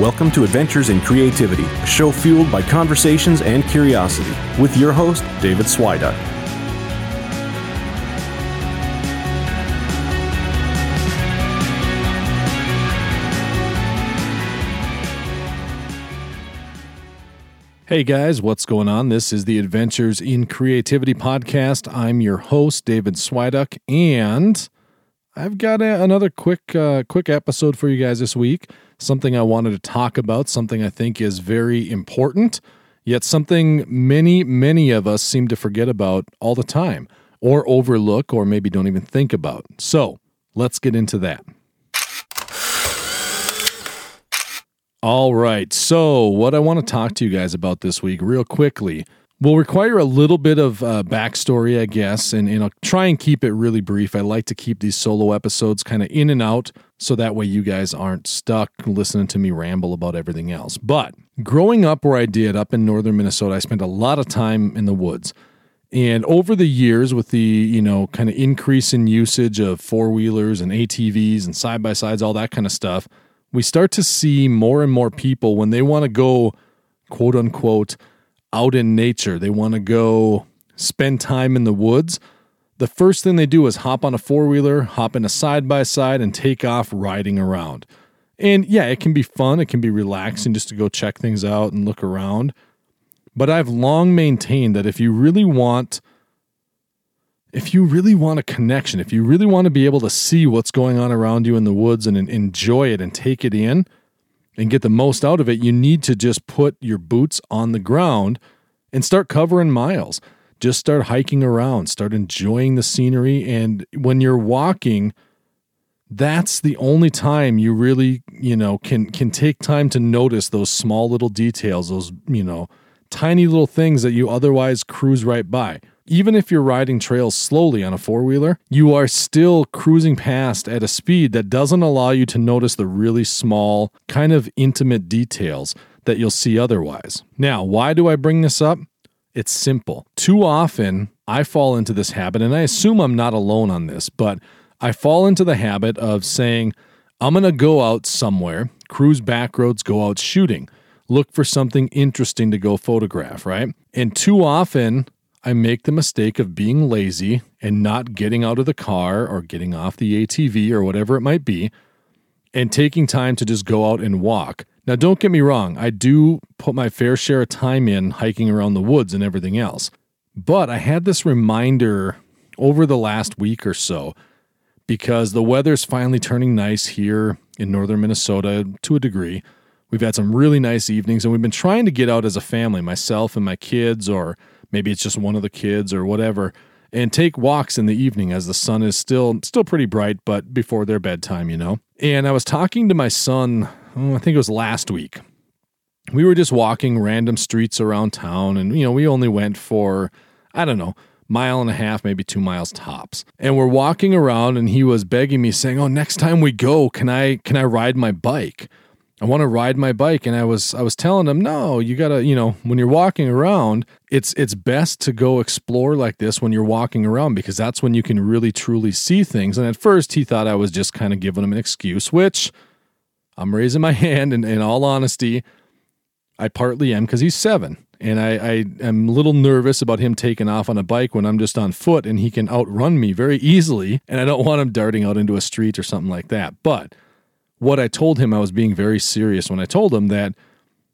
Welcome to Adventures in Creativity, a show fueled by conversations and curiosity, with your host, David Swiduck. Hey guys, what's going on? This is the Adventures in Creativity podcast. I'm your host, David Swiduck, and I've got a, another quick uh, quick episode for you guys this week. Something I wanted to talk about, something I think is very important, yet something many many of us seem to forget about all the time, or overlook, or maybe don't even think about. So let's get into that. All right. So, what I want to talk to you guys about this week, real quickly, will require a little bit of uh, backstory, I guess, and, and I'll try and keep it really brief. I like to keep these solo episodes kind of in and out so that way you guys aren't stuck listening to me ramble about everything else. But growing up where I did, up in northern Minnesota, I spent a lot of time in the woods. And over the years, with the you know kind of increase in usage of four wheelers and ATVs and side by sides, all that kind of stuff, we start to see more and more people when they want to go, quote unquote, out in nature, they want to go spend time in the woods. The first thing they do is hop on a four wheeler, hop in a side by side, and take off riding around. And yeah, it can be fun, it can be relaxing just to go check things out and look around. But I've long maintained that if you really want if you really want a connection, if you really want to be able to see what's going on around you in the woods and enjoy it and take it in and get the most out of it, you need to just put your boots on the ground and start covering miles. Just start hiking around, start enjoying the scenery. And when you're walking, that's the only time you really, you know, can can take time to notice those small little details, those, you know, tiny little things that you otherwise cruise right by even if you're riding trails slowly on a four wheeler, you are still cruising past at a speed that doesn't allow you to notice the really small, kind of intimate details that you'll see otherwise. Now, why do I bring this up? It's simple. Too often, I fall into this habit, and I assume I'm not alone on this, but I fall into the habit of saying, I'm going to go out somewhere, cruise back roads, go out shooting, look for something interesting to go photograph, right? And too often, I make the mistake of being lazy and not getting out of the car or getting off the ATV or whatever it might be and taking time to just go out and walk. Now, don't get me wrong, I do put my fair share of time in hiking around the woods and everything else. But I had this reminder over the last week or so because the weather's finally turning nice here in northern Minnesota to a degree. We've had some really nice evenings and we've been trying to get out as a family, myself and my kids, or maybe it's just one of the kids or whatever and take walks in the evening as the sun is still still pretty bright but before their bedtime you know. And i was talking to my son oh, i think it was last week. We were just walking random streets around town and you know we only went for i don't know mile and a half maybe two miles tops. And we're walking around and he was begging me saying oh next time we go can i can i ride my bike I want to ride my bike and I was I was telling him no you got to you know when you're walking around it's it's best to go explore like this when you're walking around because that's when you can really truly see things. And at first he thought I was just kind of giving him an excuse which I'm raising my hand and in all honesty I partly am because he's 7 and I, I am a little nervous about him taking off on a bike when I'm just on foot and he can outrun me very easily and I don't want him darting out into a street or something like that. But what I told him, I was being very serious when I told him that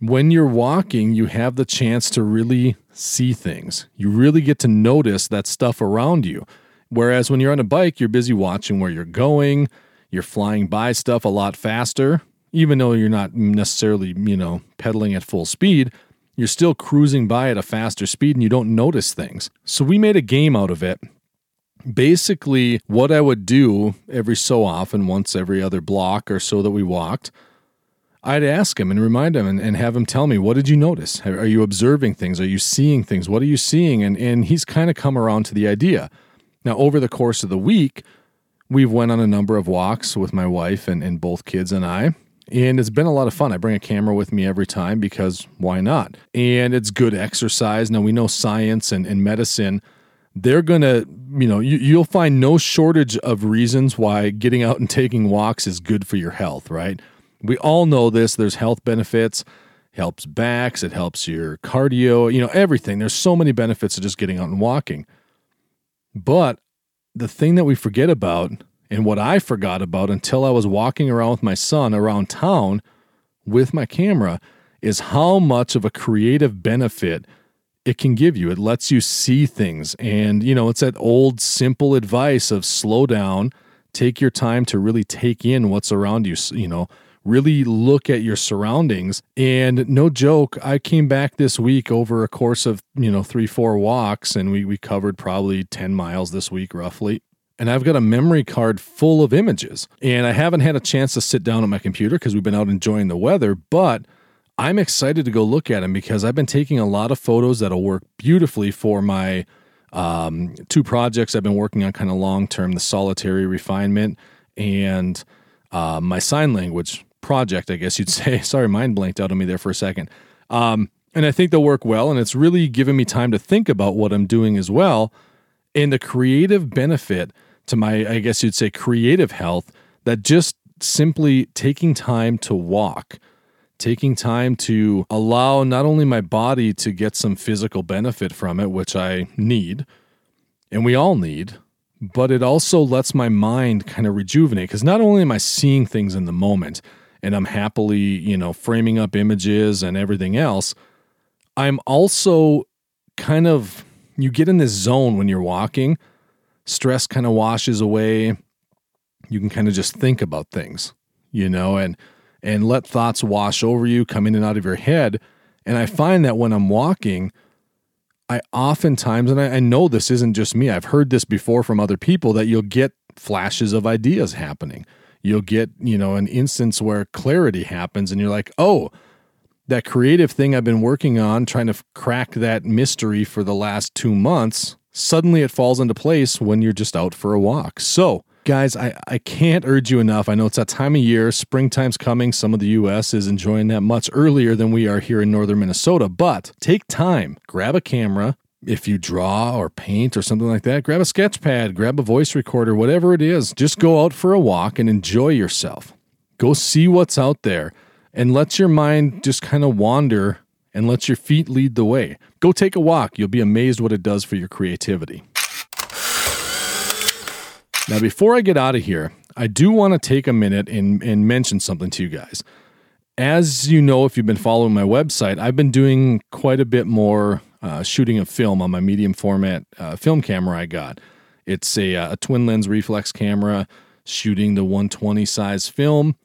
when you're walking, you have the chance to really see things. You really get to notice that stuff around you. Whereas when you're on a bike, you're busy watching where you're going, you're flying by stuff a lot faster, even though you're not necessarily, you know, pedaling at full speed. You're still cruising by at a faster speed and you don't notice things. So we made a game out of it basically what I would do every so often, once every other block or so that we walked, I'd ask him and remind him and, and have him tell me, what did you notice? Are you observing things? Are you seeing things? What are you seeing? And, and he's kind of come around to the idea. Now, over the course of the week, we've went on a number of walks with my wife and, and both kids and I. And it's been a lot of fun. I bring a camera with me every time because why not? And it's good exercise. Now, we know science and, and medicine – they're going to, you know, you, you'll find no shortage of reasons why getting out and taking walks is good for your health, right? We all know this. There's health benefits, helps backs, it helps your cardio, you know, everything. There's so many benefits to just getting out and walking. But the thing that we forget about, and what I forgot about until I was walking around with my son around town with my camera, is how much of a creative benefit it can give you. It lets you see things. And, you know, it's that old simple advice of slow down, take your time to really take in what's around you, you know, really look at your surroundings. And no joke, I came back this week over a course of, you know, three, four walks, and we, we covered probably 10 miles this week, roughly. And I've got a memory card full of images. And I haven't had a chance to sit down at my computer because we've been out enjoying the weather, but I'm excited to go look at them because I've been taking a lot of photos that'll work beautifully for my um, two projects I've been working on kind of long term the solitary refinement and uh, my sign language project, I guess you'd say. Sorry, mind blanked out on me there for a second. Um, and I think they'll work well. And it's really given me time to think about what I'm doing as well and the creative benefit to my, I guess you'd say, creative health that just simply taking time to walk taking time to allow not only my body to get some physical benefit from it, which I need, and we all need, but it also lets my mind kind of rejuvenate because not only am I seeing things in the moment and I'm happily, you know, framing up images and everything else, I'm also kind of, you get in this zone when you're walking, stress kind of washes away. You can kind of just think about things, you know, and and let thoughts wash over you, come in and out of your head. And I find that when I'm walking, I oftentimes, and I, I, know this isn't just me, I've heard this before from other people that you'll get flashes of ideas happening. You'll get, you know, an instance where clarity happens and you're like, oh, that creative thing I've been working on, trying to crack that mystery for the last two months, suddenly it falls into place when you're just out for a walk. So, Guys, I, I can't urge you enough. I know it's that time of year. Springtime's coming. Some of the U.S. is enjoying that much earlier than we are here in northern Minnesota. But take time, grab a camera. If you draw or paint or something like that, grab a sketch pad, grab a voice recorder, whatever it is. Just go out for a walk and enjoy yourself. Go see what's out there and let your mind just kind of wander and let your feet lead the way. Go take a walk. You'll be amazed what it does for your creativity. Now, before I get out of here, I do want to take a minute and, and mention something to you guys. As you know, if you've been following my website, I've been doing quite a bit more uh, shooting of film on my medium format uh, film camera I got. It's a, uh, a twin lens reflex camera shooting the 120 size film,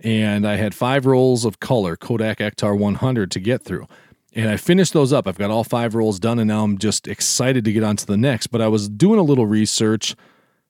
and I had five rolls of color Kodak Ektar 100 to get through. And I finished those up. I've got all five rolls done, and now I'm just excited to get on to the next. But I was doing a little research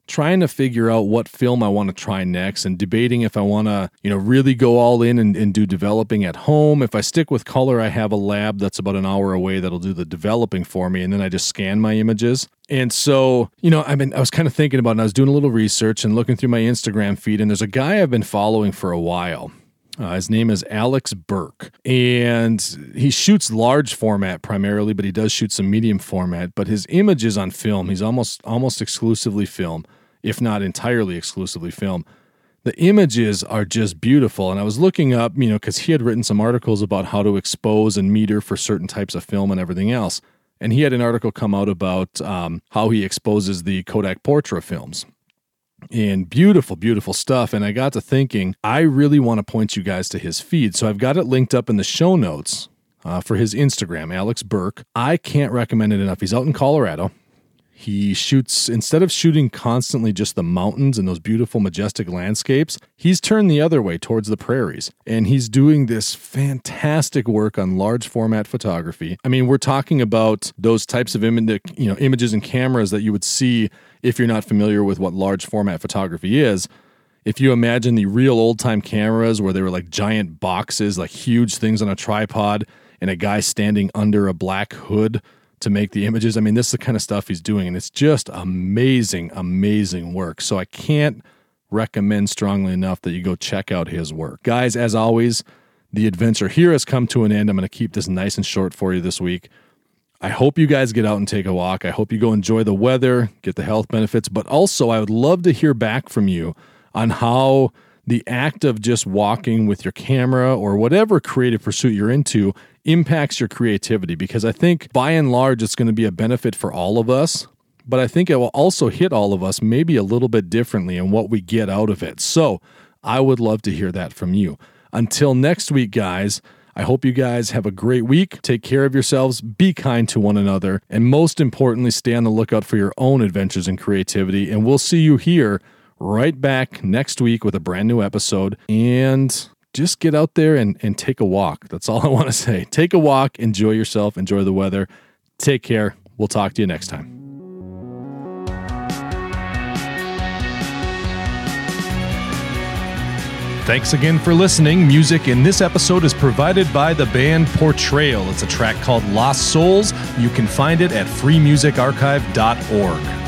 trying to figure out what film I want to try next and debating if I want to, you know, really go all in and, and, do developing at home. If I stick with color, I have a lab that's about an hour away that'll do the developing for me, and then I just scan my images. And so, you know, I mean, I was kind of thinking about it. I was doing a little research and looking through my Instagram feed, and there's a guy I've been following for a while. Uh, his name is Alex Burke, and he shoots large format primarily, but he does shoot some medium format. But his images on film, he's almost almost exclusively film, if not entirely exclusively film. The images are just beautiful, and I was looking up, you know, because he had written some articles about how to expose and meter for certain types of film and everything else. And he had an article come out about um, how he exposes the Kodak Portra films and beautiful, beautiful stuff. And I got to thinking, I really want to point you guys to his feed. So I've got it linked up in the show notes uh, for his Instagram, Alex Burke. I can't recommend it enough. He's out in Colorado. He shoots, instead of shooting constantly just the mountains and those beautiful, majestic landscapes, he's turned the other way towards the prairies. And he's doing this fantastic work on large format photography. I mean, we're talking about those types of Im- you know, images and cameras that you would see if you're not familiar with what large format photography is. If you imagine the real old time cameras where they were like giant boxes, like huge things on a tripod, and a guy standing under a black hood to make the images. I mean, this is the kind of stuff he's doing, and it's just amazing, amazing work. So I can't recommend strongly enough that you go check out his work. Guys, as always, the adventure here has come to an end. I'm going to keep this nice and short for you this week. I hope you guys get out and take a walk. I hope you go enjoy the weather, get the health benefits, but also I would love to hear back from you on how the act of just walking with your camera or whatever creative pursuit you're into impacts your creativity because I think by and large it's going to be a benefit for all of us. But I think it will also hit all of us maybe a little bit differently in what we get out of it. So I would love to hear that from you. Until next week, guys, I hope you guys have a great week. Take care of yourselves, be kind to one another, and most importantly, stay on the lookout for your own adventures and creativity. And we'll see you here right back next week with a brand new episode. And just get out there and, and take a walk. That's all I want to say. Take a walk, enjoy yourself, enjoy the weather. Take care. We'll talk to you next time. Thanks again for listening. Music in this episode is provided by the band Portrayal. It's a track called Lost Souls. You can find it at freemusicarchive.org.